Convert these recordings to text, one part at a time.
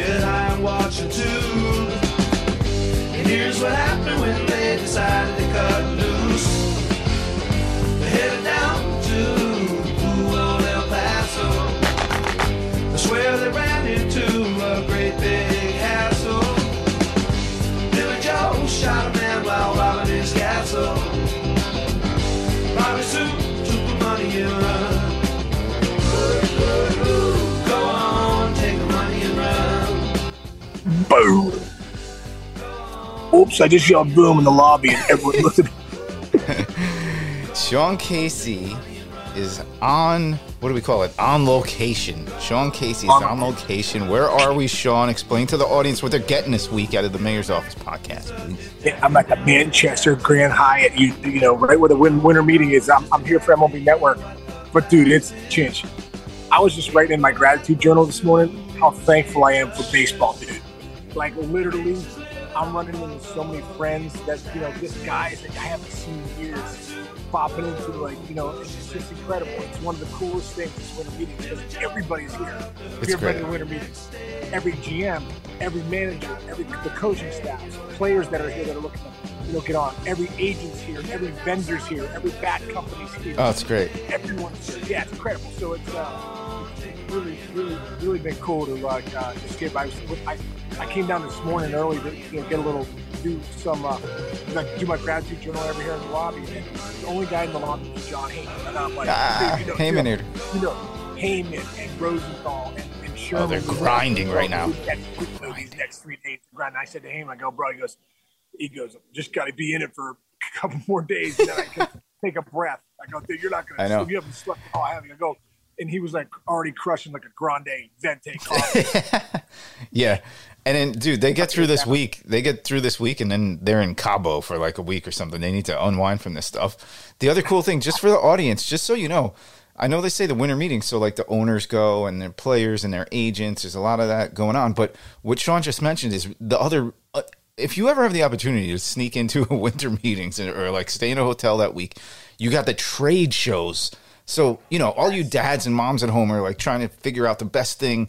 high and watch a tube. And here's what happened Oops, I just yelled boom in the lobby and everyone looked at me. Sean Casey is on what do we call it? On location. Sean Casey is On- on location. Where are we, Sean? Explain to the audience what they're getting this week out of the mayor's office podcast, please. Yeah, I'm at the Manchester Grand Hyatt, you, you know, right where the win- winter meeting is. I'm, I'm here for MLB Network. But, dude, it's Chinch. I was just writing in my gratitude journal this morning how thankful I am for baseball, dude. Like, literally, I'm running into so many friends that, you know, just guys that I haven't seen in years popping into, like, you know, it's just incredible. It's one of the coolest things, this winter meetings because everybody's here. It's Here great. winter meetings. Every GM, every manager, every the coaching staff, players that are here that are looking to you know, get on. Every agent's here, every vendor's here, every bat company's here. Oh, it's great. Everyone's here. Yeah, it's incredible. So it's uh, really, really, really been cool to like uh, just get by. I, I came down this morning early to you know, get a little, do some, uh, like do my gratitude journal over here in the lobby. And the only guy in the lobby was Jon Heyman. And I'm like, Ah, you know, Heyman you know, here. you know, Heyman and Rosenthal and, and Sherman. Oh, they're grinding like, right now. "These next- These next three days, to grind. I said to him, I go, bro. He goes, he goes, just got to be in it for a couple more days, and then I can take a breath. I go, dude, you're not gonna. I know. You haven't slept. I haven't. I go, and he was like already crushing like a grande vente coffee. yeah. And then, dude, they get through this week. They get through this week, and then they're in Cabo for like a week or something. They need to unwind from this stuff. The other cool thing, just for the audience, just so you know, I know they say the winter meetings, so like the owners go and their players and their agents. There's a lot of that going on. But what Sean just mentioned is the other. Uh, if you ever have the opportunity to sneak into a winter meetings or, or like stay in a hotel that week, you got the trade shows. So you know, all you dads and moms at home are like trying to figure out the best thing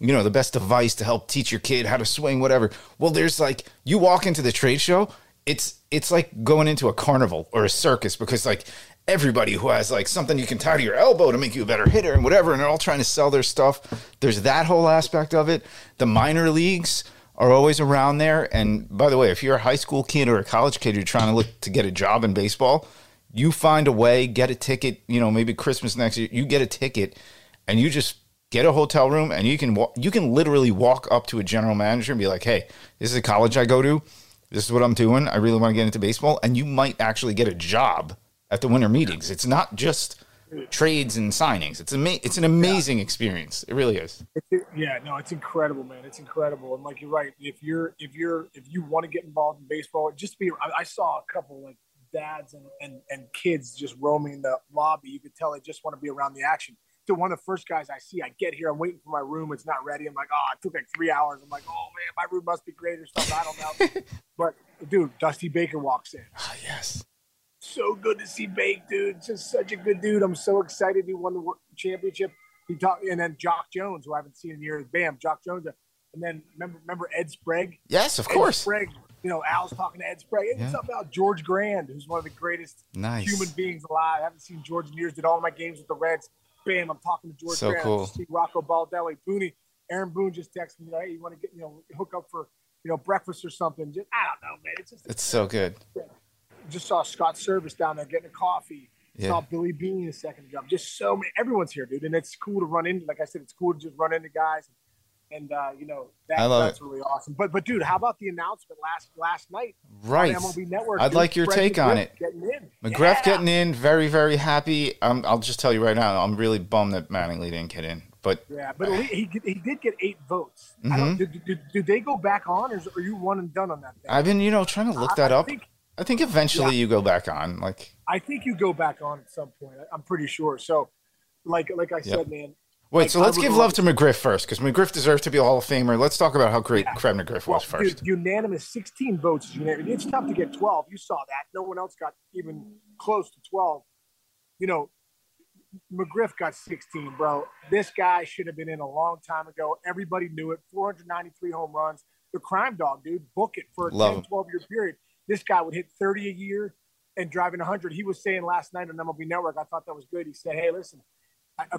you know, the best device to help teach your kid how to swing, whatever. Well, there's like you walk into the trade show, it's it's like going into a carnival or a circus because like everybody who has like something you can tie to your elbow to make you a better hitter and whatever, and they're all trying to sell their stuff. There's that whole aspect of it. The minor leagues are always around there. And by the way, if you're a high school kid or a college kid, you're trying to look to get a job in baseball, you find a way, get a ticket, you know, maybe Christmas next year, you get a ticket and you just get a hotel room and you can you can literally walk up to a general manager and be like, "Hey, this is a college I go to. This is what I'm doing. I really want to get into baseball." And you might actually get a job at the winter meetings. It's not just trades and signings. It's ama- it's an amazing experience. It really is. Yeah, no, it's incredible, man. It's incredible, and like you're right. If you're if you're if you want to get involved in baseball, just be. I, I saw a couple like dads and, and and kids just roaming the lobby. You could tell they just want to be around the action. To one of the first guys I see, I get here, I'm waiting for my room. It's not ready. I'm like, oh, it took like three hours. I'm like, oh man, my room must be great or something. I don't know. but dude, Dusty Baker walks in. Ah, yes. so good to see Bake, dude. Just such a good dude. I'm so excited he won the championship. He talked, and then Jacque Jones, who I haven't seen in years. Bam, Jacque Jones. And then remember, remember Ed Sprague. Yes, of Ed course. Sprague. You know, Al's talking to Ed Sprague. And Yeah. something about George Grande, who's one of the greatest Nice. human beings alive. I haven't seen George in years. Did all my games with the Reds. Bam, I'm talking to George So Grande. cool. See Rocco Baldelli, Booney. Aaron Boone just texted me, hey, you want to get, you know, hook up for, you know, breakfast or something. Just, I don't know, man. It's just It's so good. just saw Scott Servais down there getting a coffee. Yeah. Saw Billy Bean in a second ago. Just so many. Everyone's here, dude, and it's cool to run into. Like I said, it's cool to just run into guys, and uh, you know that, I love that's it. really awesome. But but dude, how about the announcement last last night Right. MLB Network? I'd dude? like your take on it. Getting in, McGriff Yeah. getting in, very, very happy. Um, I'll just tell you right now, I'm really bummed that Mattingly didn't get in. But Yeah, but least he he did get eight votes. I Mhm. don't, did, did, did they go back on, or are you one and done on that thing? I've been, you know, trying to look that I, I up. think I think eventually you go back on. Like, I think you go back on at some point. I- I'm pretty sure. So, like like I said, man. Wait, like, so let's give love- love to McGriff first because McGriff deserves to be a Hall of Famer. Let's talk about how great Yeah. Craig McGriff Well, was first. dude, unanimous 16 votes. is unanimous. It's tough to get 12. You saw that. No one else got even close to 12. You know, McGriff got 16, bro. This guy should have been in a long time ago. Everybody knew it. 493 home runs. The crime dog, dude. Book it for a Love 10, 12 year period. This guy would hit 30 a year and driving 100. He was saying last night on MLB Network, I thought that was good. He said, hey, listen,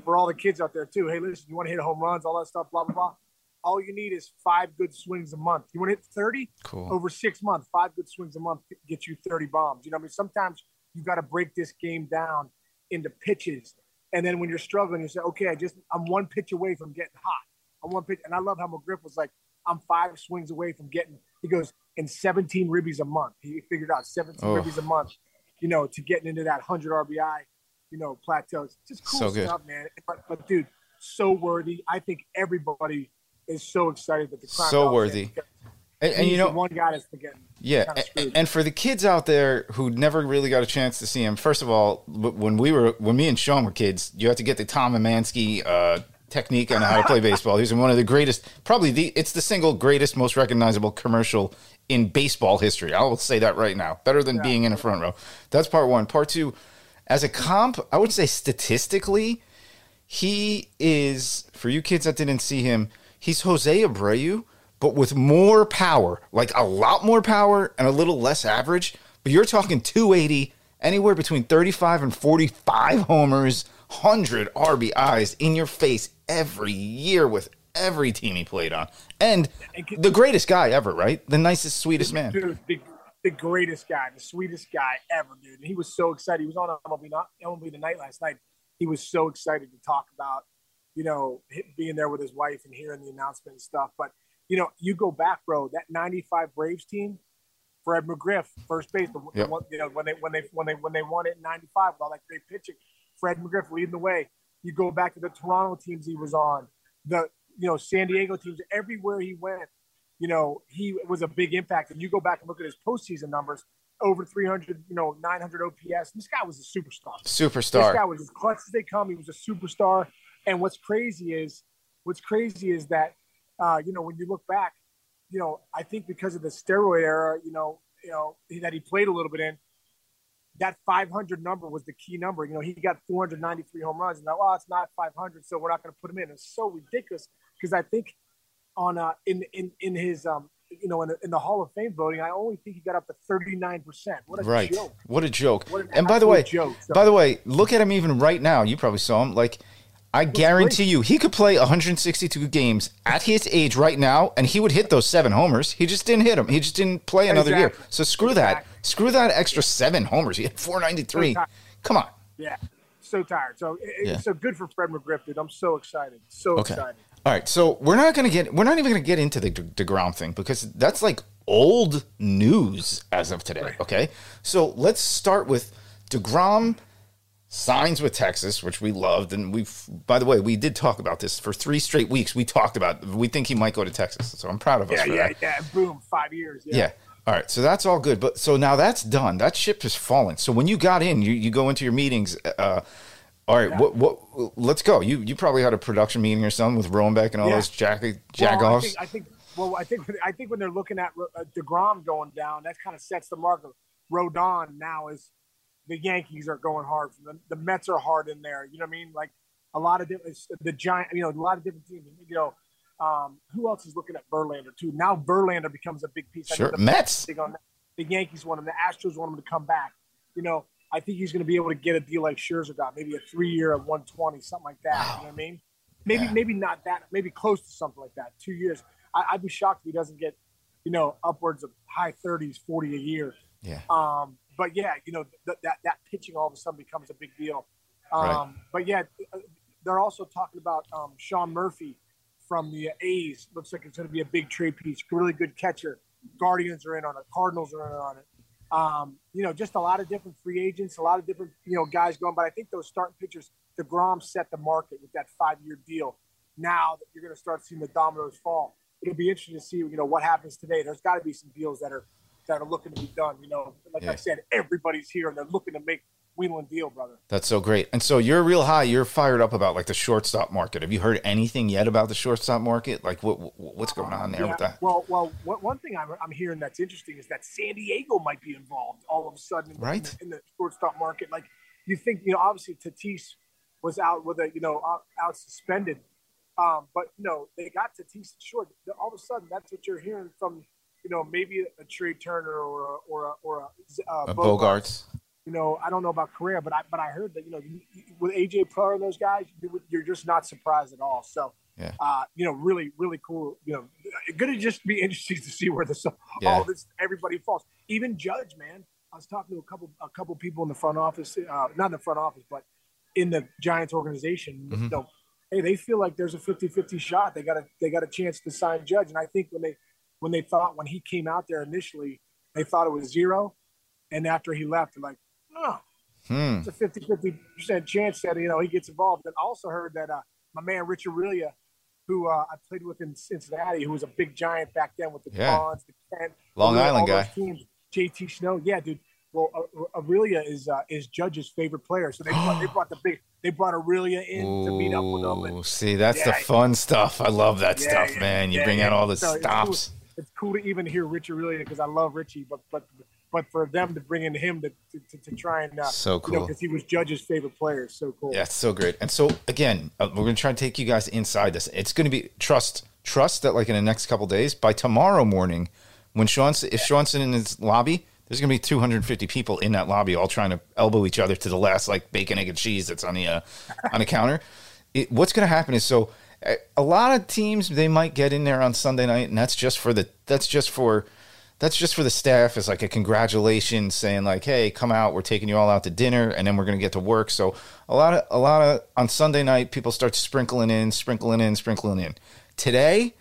for all the kids out there too, hey, listen, you want to hit home runs, all that stuff, blah, blah, blah. All you need is five good swings a month. You want to hit 30? Cool. over six months, five good swings a month get you 30 bombs. You know, what I mean, sometimes you got to break this game down into pitches. And then when you're struggling, you say, okay, I just, I'm one pitch away from getting hot. I'm one pitch. And I love how McGriff was like, I'm five swings away from getting, he goes, in 17 ribbies a month. He figured out 17 Oh. ribbies a month, you know, to getting into that 100 RBI, you know, plateaus. Just cool So stuff, man. But, but dude, so worthy. I think everybody is so excited that the So worthy. And, and you know, one guy that's getting Yeah, kinda a- and for the kids out there who never really got a chance to see him, first of all, when we were when me and Sean were kids, you had to get the Tom Emanski uh, technique on how to play baseball. He's one of the greatest, probably the it's the single greatest, most recognizable commercial in baseball history. I will say that right now, better than being in a front row. That's part one. Part two, as a comp, I would say statistically, he is for you kids that didn't see him. He's Jose Abreu, but with more power, like a lot more power and a little less average. But you're talking 280, anywhere between 35 and 45 homers, 100 RBIs in your face every year with every team he played on, and the greatest guy ever, right? The nicest, sweetest man. Dude, the, the greatest guy, the sweetest guy ever, dude. And he was so excited. He was on MLB, not MLB the night last night. He was so excited to talk about, you know, being there with his wife and hearing the announcement and stuff. But, you know, you go back, bro, that 95 Braves team, Fred McGriff, first base, Yep. you know, when they, when they, when they, when they won it in 95 with all that great pitching, Fred McGriff leading the way. You go back to the Toronto teams he was on, the, you know, San Diego teams, everywhere he went, you know, he was a big impact. And you go back and look at his postseason numbers, over 300, you know, 900 OPS. This guy was a superstar. Superstar. This guy was as clutch as they come. He was a superstar. And what's crazy is, what's crazy is that, uh, you know, when you look back, you know, I think because of the steroid era, you know, you know that he played a little bit in, that 500 number was the key number. You know, he got 493 home runs, and now, well, it's not 500, so we're not going to put him in. It's so ridiculous because I think on uh, in in in his um, you know, in the, in the Hall of Fame voting, I only think he got up to 39 percent. What a Right. joke! What a joke. What an and by the way, joke. So- by the way, look at him even right now. You probably saw him. Like, I guarantee you, he could play 162 games at his age right now, and he would hit those seven homers. He just didn't hit them. He just didn't play another year. So screw that. Exactly. Screw that extra seven homers. He hit 493. So. Come on. Yeah, so tired. So Yeah. so good for Fred McGriff, dude. I'm so excited. So Okay. excited. All right. So we're not gonna get. We're not even gonna get into the De- Degrom thing because that's like old news as of today. Okay. So let's start with Degrom signs with Texas, which we loved, and we've. By the way, we did talk about this for three straight weeks. We talked about. We think he might go to Texas, so I'm proud of us Yeah, yeah, that. yeah. Boom, five years. Yeah. Yeah. All right. So that's all good. But so now that's done. That ship has fallen. So when you got in, you, you go into your meetings. Uh, all right. What, what, let's go. You you probably had a production meeting or something with Roenbeck and all Yeah. those jack, Well. I think, I think. Well, I think. I think when they're looking at uh, Degrom going down, that kind of sets the mark. Of Rodon now is the Yankees are going hard. Them. The Mets are hard in there. You know what I mean? Like a lot of different. The Giant. You know, a lot of different teams. You know, um, who else is looking at Verlander too? Now Verlander becomes a big piece. Sure. the Mets. on. The Yankees want him. The Astros want him to come back. You know, I think he's going to be able to get a deal like Scherzer got, maybe a three-year of 120, something like that. You know what I mean? Maybe, Yeah. maybe not that. Maybe close to something like that. Two years. I, I'd be shocked if he doesn't get, you know, upwards of high 30s, 40 a year. Yeah. Um, but yeah, you know, th- that that pitching all of a sudden becomes a big deal. Um, Right. But yeah, they're also talking about um, Sean Murphy from the A's. Looks like it's going to be a big trade piece. Really good catcher. Guardians are in on it. Cardinals are in on it. Um, you know, just a lot of different free agents, a lot of different you know guys going. But I think those starting pitchers, the Degrom set the market with that five-year deal. Now that you're going to start seeing the dominoes fall, it'll be interesting to see you know what happens today. There's got to be some deals that are that are looking to be done. You know, like Yeah. I said, everybody's here and they're looking to make wheel and deal, brother. That's so great. And so you're real high. You're fired up about like the shortstop market. Have you heard anything yet about the shortstop market? Like what, what what's going on there Yeah, with that? Well, well, one thing I'm, I'm hearing that's interesting is that San Diego might be involved all of a sudden in, Right. the, in the shortstop market. Like you think, you know, obviously Tatis was out with a you know out, out suspended. Um, but you know they got Tatis short. All of a sudden, that's what you're hearing from you know maybe a Trea Turner or a, or a, or a, Uh, Bogaerts. Bogaerts. You know, I don't know about Correa, but I but I heard that you know you- with AJ Preller and those guys, you- you're just not surprised at all. So, Yeah. uh, you know, really, really cool. You know, going to just be interesting to see where this Yeah. all this everybody falls. Even Judge, man. I was talking to a couple a couple people in the front office, uh, not in the front office, but in the Giants organization. Mhm. You know, hey, they feel like there's a 50-50 shot. They got a they got a chance to sign Judge, and I think when they when they thought when he came out there initially, they thought it was zero, and after he left, they're like, no, Hmm. it's a 50 50 percent chance that you know he gets involved. And I also heard that uh, my man Richard Aurilia, who uh, I played with in Cincinnati, who was a big giant back then with the Yeah. Bonds, the Kent, Long Island guy. teams, JT Snow, yeah, dude. Well, uh, Aurilia is uh, is Judge's favorite player, so they brought, they brought the big they brought Aurilia in to meet up with him. And see, that's the Yeah. fun stuff. I love that Yeah, stuff, man. You bring out all the So it's stops. it's cool to even hear Richard Aurilia because I love Richie, but but but for them to bring in him to to, to, to try and uh, So you know cool. because he was Judge's favorite player, so cool. Yeah, it's so great. And so again, uh, we're gonna try and take you guys inside this. It's gonna be trust, trust that like in the next couple days, by tomorrow morning, when Sean's if Sean's in his lobby, there's gonna be 250 people in that lobby, all trying to elbow each other to the last like bacon, egg, and cheese that's on the uh, on the counter. It, what's gonna happen is so uh, a lot of teams they might get in there on Sunday night, and that's just for the that's just for that's just for the staff as like a congratulations saying like hey come out we're taking you all out to dinner and then we're going to get to work so a lot of a lot of on sunday night people start sprinkling in sprinkling in sprinkling in today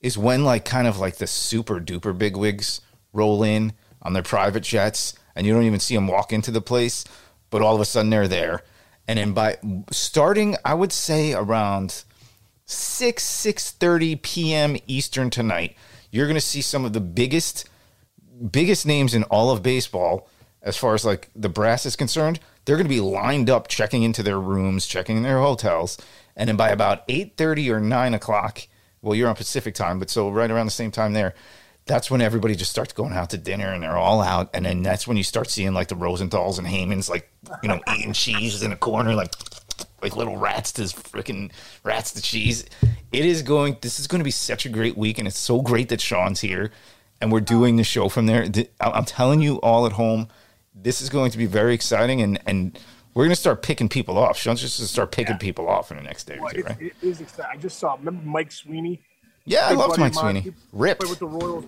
is when like kind of like the super duper big wigs roll in on their private jets and you don't even see them walk into the place but all of a sudden they're there and then by starting i would say around 6 6:30 p.m. Eastern tonight. You're going to see some of the biggest biggest names in all of baseball as far as like the brass is concerned. They're going to be lined up checking into their rooms, checking in their hotels, and then by about 8:30 or 9 o'clock, well, you're on Pacific time, but so right around the same time there. That's when everybody just starts going out to dinner and they're all out. And then that's when you start seeing like the Rosenthal's and Heymans, like, you know, eating cheese in a corner, like like little rats to freaking rats to cheese. It is going. This is going to be such a great week, and it's so great that Sean's here, and we're doing the show from there. I'm telling you, all at home, this is going to be very exciting, and and we're going to start picking people off. Sean's just going to start picking Yeah. people off in the next day or Well, two, right? it is exciting. I just saw. Remember Mike Sweeney? Yeah, I loved Mike. Sweeney. Ripped. Played with the Royals.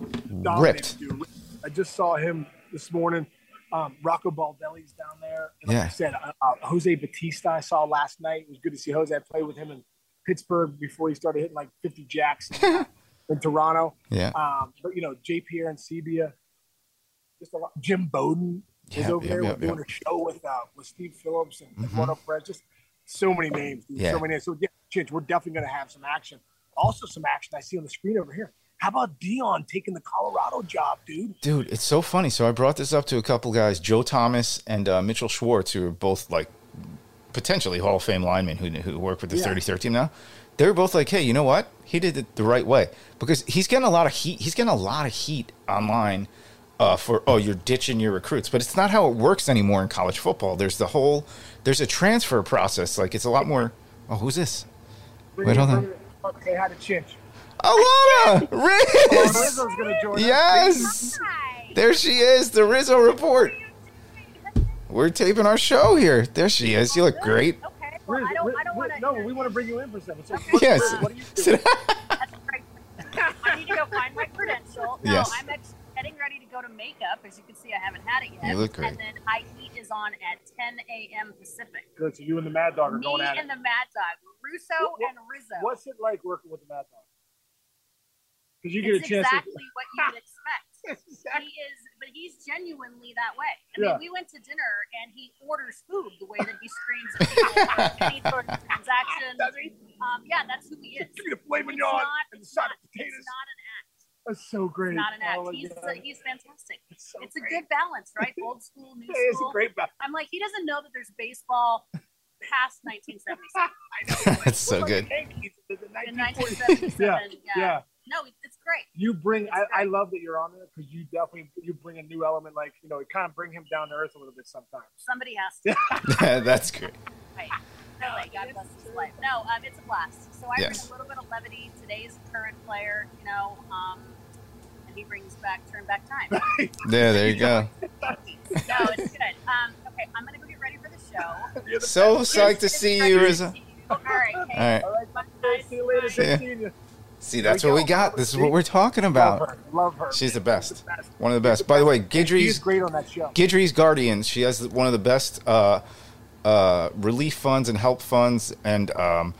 Ripped. dude. I just saw him this morning. Um, Rocco Baldelli's down there. And like Yeah. I said, uh, uh, Jose Bautista I saw last night. It was good to see Jose. I played with him in Pittsburgh before he started hitting like 50 jacks in, Toronto. Yeah. Um, but you know, J. Pierre and Sebia, just a lot. Jim Bowden was Yeah, over yeah, there yeah, doing a show with uh, with Steve Phillips and Mhm. Eduardo Perez. Just so many names, dude. Yeah. so many names. So yeah, we're definitely going to have some action. Also, some action I see on the screen over here. How about Deion taking the Colorado job, dude? Dude, it's so funny. So I brought this up to a couple guys, Joe Thomas and uh, Mitchell Schwartz, who are both like potentially Hall of Fame linemen who, who work with the Yeah. 33rd team now. They were both like, hey, you know what? He did it the right way because he's getting a lot of heat. He's getting a lot of heat online uh, for oh, you're ditching your recruits, but it's not how it works anymore in college football. There's the whole there's a transfer process. Like it's a lot more. Oh, who's this? Bring Wait, it- hold on. bring it- fuck, Say to Chinch. Alanna, Oh, Riz. Rizzo's going to join us. Yes. Hi. There she is, the Rizzo report. We're taping our show here. There she is. You look great. Okay. Well, I don't. Riz, I don't want to. no, we want to bring you in for a second. So, Yes. What are you doing? That's great. I need to go find my credential. No, Yes. I'm ex- getting ready to go to makeup. As you can see, I haven't had it yet. You look great. And then high heat is on at 10 a.m. Pacific. Good. So you and the Mad Dog are Me going at it. Me and the Mad Dog, Russo What- what- and Rizzo. What's it like working with the Mad Dog? Because you get it's a chance exactly what you would expect. to. He is, but he's genuinely that way. I Yeah. mean, we went to dinner and he orders food the way that he screens people, any sort of transaction. Um, yeah, that's who he is. Give me the filet It's mignon not, and the it's side not, of potatoes. it's not an act. That's so great. It's not an act. Oh, my he's God. he's fantastic. It's, so It's a good balance, right? Old school, new school. It's a great balance. I'm like, he doesn't know that there's baseball past 1977. I know. That's so like good. the Yankees the In 1940s. 1977, Yeah, yeah. yeah. No, it- it's great. You bring. It's I, I love that you're on there because you definitely you bring a new element. Like you know, it kind of bring him down to earth a little bit sometimes. Somebody has to. That's great. Right. Really, God bless his life. No, um, it's a blast. So I Yes. bring a little bit of levity. Today's current player, you know, um, and he brings back turn back time. Yeah, there you go. no, it's good. Um, okay, I'm gonna go get ready for the show. So psyched to see you, Rizzo. All right. All right. All right. bye, see you later. guys. Good Yeah. seeing you. See, that's what we got. This is what we're talking Love about. her. Love her. She's the best. best. One of the best. By the way, She's Gidry's great on that show. Gidry's Guardians. She has one of the best uh, uh, relief funds and help funds and um,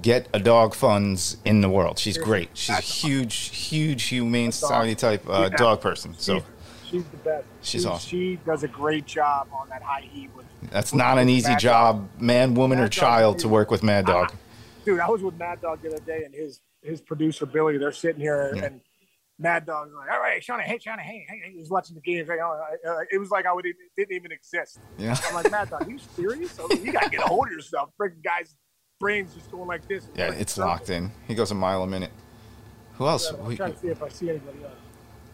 get a dog funds in the world. She's great. She's a huge, huge humane society type uh, Yeah. dog person. So She's, she's the best. She's She- awesome. She does a great job on that high heat with. that's with- not an easy job, man, woman, or Mad Dog child, is- to work with Mad Dog. Dude, I was with Mad Dog the other day, and his his producer Billy. They're sitting here, Yeah. and Mad Dog's like, "All right, Shawnee, hey, Shawnee, hey, hey." He was watching the games. Like, oh, uh, it was like I would it didn't even exist. Yeah. I'm like, Mad Dog, you serious? I like, you gotta get a hold of yourself. Freaking guy's brains just going like this. Yeah, it's locked in. He goes a mile a minute. Who else? I'm We, trying to see if I see anybody else.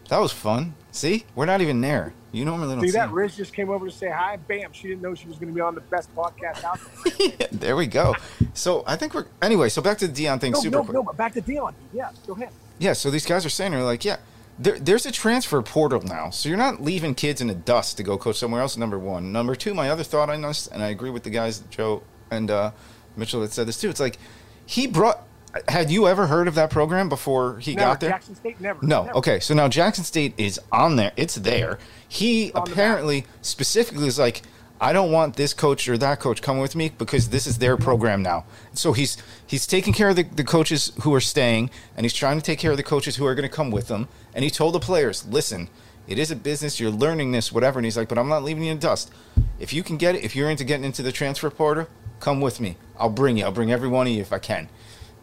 That was fun. See, we're not even there. You normally don't See see. that? Riz just came over to say hi. Bam! She didn't know she was going to be on the best podcast out there. there we go. So I think we're anyway. So back to the Deion thing, no, super no, quick. no, but back to Deion. Yeah, go ahead. Yeah, so these guys are saying they're like, yeah, there, there's a transfer portal now, so you're not leaving kids in the dust to go coach somewhere else. Number one, number two, my other thought on this, and I agree with the guys, Joe and uh, Mitchell, that said this too. It's like he brought. Had you ever heard of that program before he Never. got there? Jackson State never. No. Never. Okay. So now Jackson State is on there. It's there. He the apparently specifically is like, I don't want this coach or that coach coming with me because this is their program now. So he's he's taking care of the, the coaches who are staying, and he's trying to take care of the coaches who are going to come with him. And he told the players, listen. It is a business. You're learning this, whatever. And he's like, but I'm not leaving you in dust. If you can get it, if you're into getting into the transfer portal, come with me. I'll bring you. I'll bring every one of you if I can.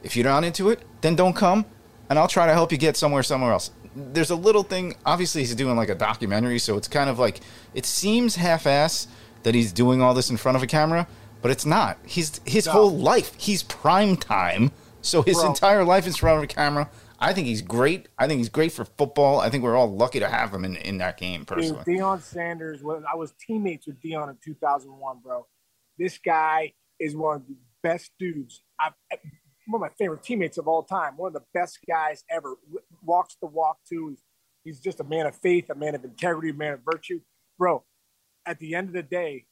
If you're not into it, then don't come, and I'll try to help you get somewhere somewhere else. There's a little thing. Obviously, he's doing like a documentary, so it's kind of like it seems half-ass that he's doing all this in front of a camera, but it's not. He's his No. whole life. He's prime time, so his Bro. entire life is in front of a camera. I think he's great. I think he's great for football. I think we're all lucky to have him in, in that game, personally. Dude, Deion Sanders was I was teammates with Deion in 2001, bro. This guy is one of the best dudes. I've, one of my favorite teammates of all time. One of the best guys ever. Walks the walk too. He's, he's just a man of faith, a man of integrity, a man of virtue, bro. At the end of the day,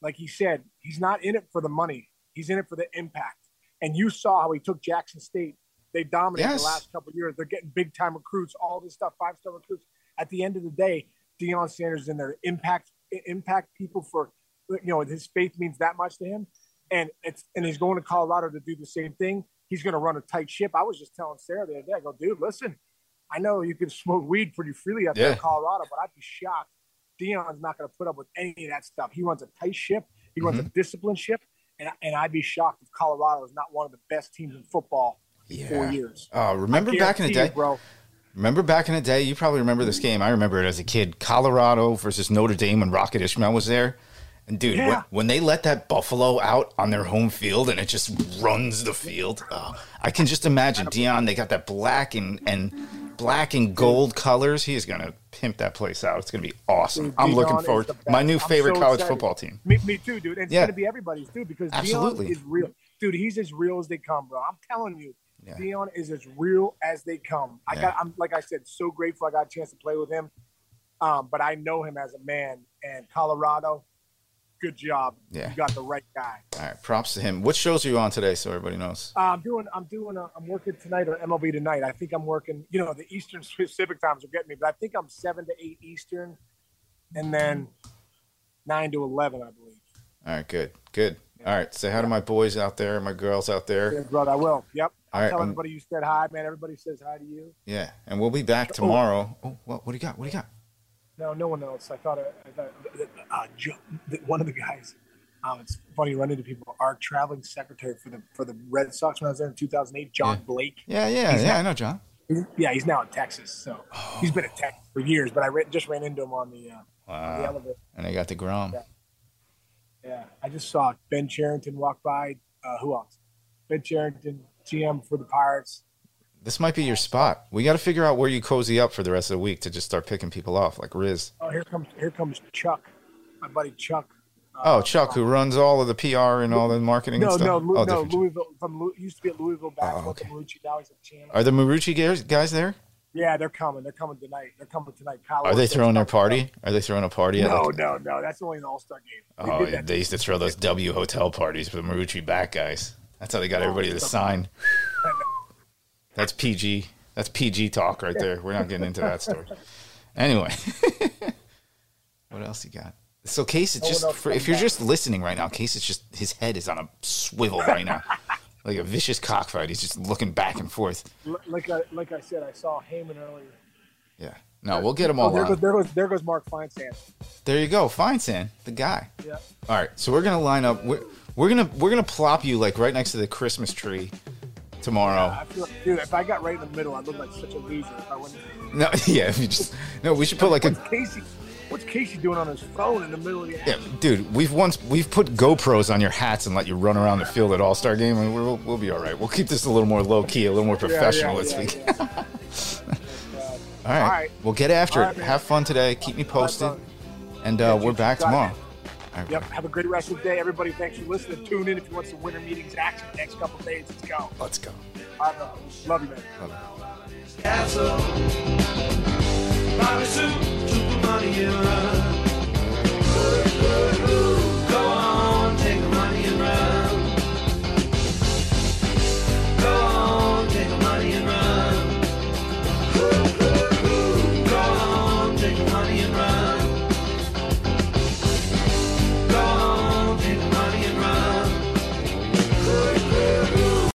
like he said, he's not in it for the money. He's in it for the impact. And you saw how he took Jackson State. They dominated Yes. the last couple of years. They're getting big time recruits, all this stuff, five star recruits. At the end of the day, Deion Sanders is in there impact impact people for you know his faith means that much to him, and it's and he's going to Colorado to do the same thing. He's going to run a tight ship. I was just telling Sarah the other day, I go, dude, listen, I know you can smoke weed pretty freely out there in Colorado, but I'd be shocked. Deion's not going to put up with any of that stuff. He runs a tight ship. He runs Mm-hmm. a disciplined ship, and and I'd be shocked if Colorado is not one of the best teams in football in four years. Oh, remember back in the day, bro. Remember back in the day, you probably remember this game. I remember it as a kid. Colorado versus Notre Dame when Rocket Ismail was there. And dude, when, Yeah. when they let that Buffalo out on their home field and it just runs the field, oh, I can just imagine Deion. They got that black and and black and gold colors. He is gonna pimp that place out. It's gonna be awesome. Dude, I'm Deion looking forward. My new favorite so college excited. football team. Me, me too, dude. It's Yeah. going to be everybody's too because Absolutely. Deion is real. Dude, he's as real as they come, bro. I'm telling you. Yeah. Deion is as real as they come. I got I'm like I said, so grateful I got a chance to play with him. Um, but I know him as a man and Colorado, good job. Yeah. You got the right guy. All right, props to him. What shows are you on today, so everybody knows? Uh, I'm doing I'm doing a, I'm working tonight on MLB tonight. I think I'm working, you know, the Eastern Pacific times are getting me, but I think I'm seven to eight Eastern and then nine to eleven, I believe. All right, good, good. All right, say hi to my boys out there, my girls out there. Yeah, brother, I will. Yep. All right, Tell um, everybody you said hi, man. Everybody says hi to you. Yeah, and we'll be back tomorrow. Oh, what? What do you got? What do you got? No, no one else. I thought, I thought uh, Joe, one of the guys. Um, it's funny you run into people. Our traveling secretary for the for the Red Sox when I was there in 2008, John Yeah. Blake. Yeah, yeah, He's yeah. not- I know, John. Yeah, he's now in Texas, so he's been in Texas for years. But I ran, just ran into him on the, uh, the elevator. And I got the Grom. Yeah. Yeah, I just saw Ben Cherington walk by. Uh, who else? Ben Cherington, GM for the Pirates. This might be your spot. We got to figure out where you cozy up for the rest of the week to just start picking people off, like Riz. Oh, here comes here comes Chuck, my buddy Chuck. Oh, Chuck, who runs all of the PR and all the marketing No, and stuff. no, oh, no. Louisville from used to be at Louisville basketball. Oh, okay. Marucci, now he's at Chandler. Are the Marucci guys, guys there? Yeah, they're coming. They're coming tonight. They're coming tonight. Are they throwing their party? Are they throwing a party? at, No, like- no, no. That's only an All Star game. They Oh, yeah, they used to throw those W hotel parties with the Marucci back guys. That's how they got oh, everybody to sign. That's PG. That's PG talk right there. We're not getting into that story. Anyway, what else you got? So Case, it's Oh, just for, if you're just listening right now, Case is just his head is on a swivel right now, like a vicious cockfight. He's just looking back and forth. Like I like I said, I saw Heyman earlier. Yeah. No, we'll get him Oh, there goes there goes there goes Mark Feinsand. There you go. Feinsand, the guy. Yeah. All right, so we're gonna line up. We're, we're gonna we're gonna plop you like right next to the Christmas tree tomorrow. I feel like, dude, if I got right in the middle, I'd look like such a loser if I went. No, yeah, if you just no. We should put like a Casey? What's Casey doing on his phone in the middle of the yeah, dude. We've once we've put GoPros on your hats and let you run around the field at All Star Game, and we'll we'll be all right. We'll keep this a little more low key, a little more professional yeah, this yeah, week. yeah. All right. All right. we'll get after All it. right. Have fun today. Keep me posted, and Yeah, uh, we're back tomorrow. it. Right, yep. Have a good rest of the day, everybody. Thanks for listening. Tune in if you want some winter meetings action the next couple days. Let's go. Let's go. I know. Love you, man. Love you. Bobby Sue, took the money and run.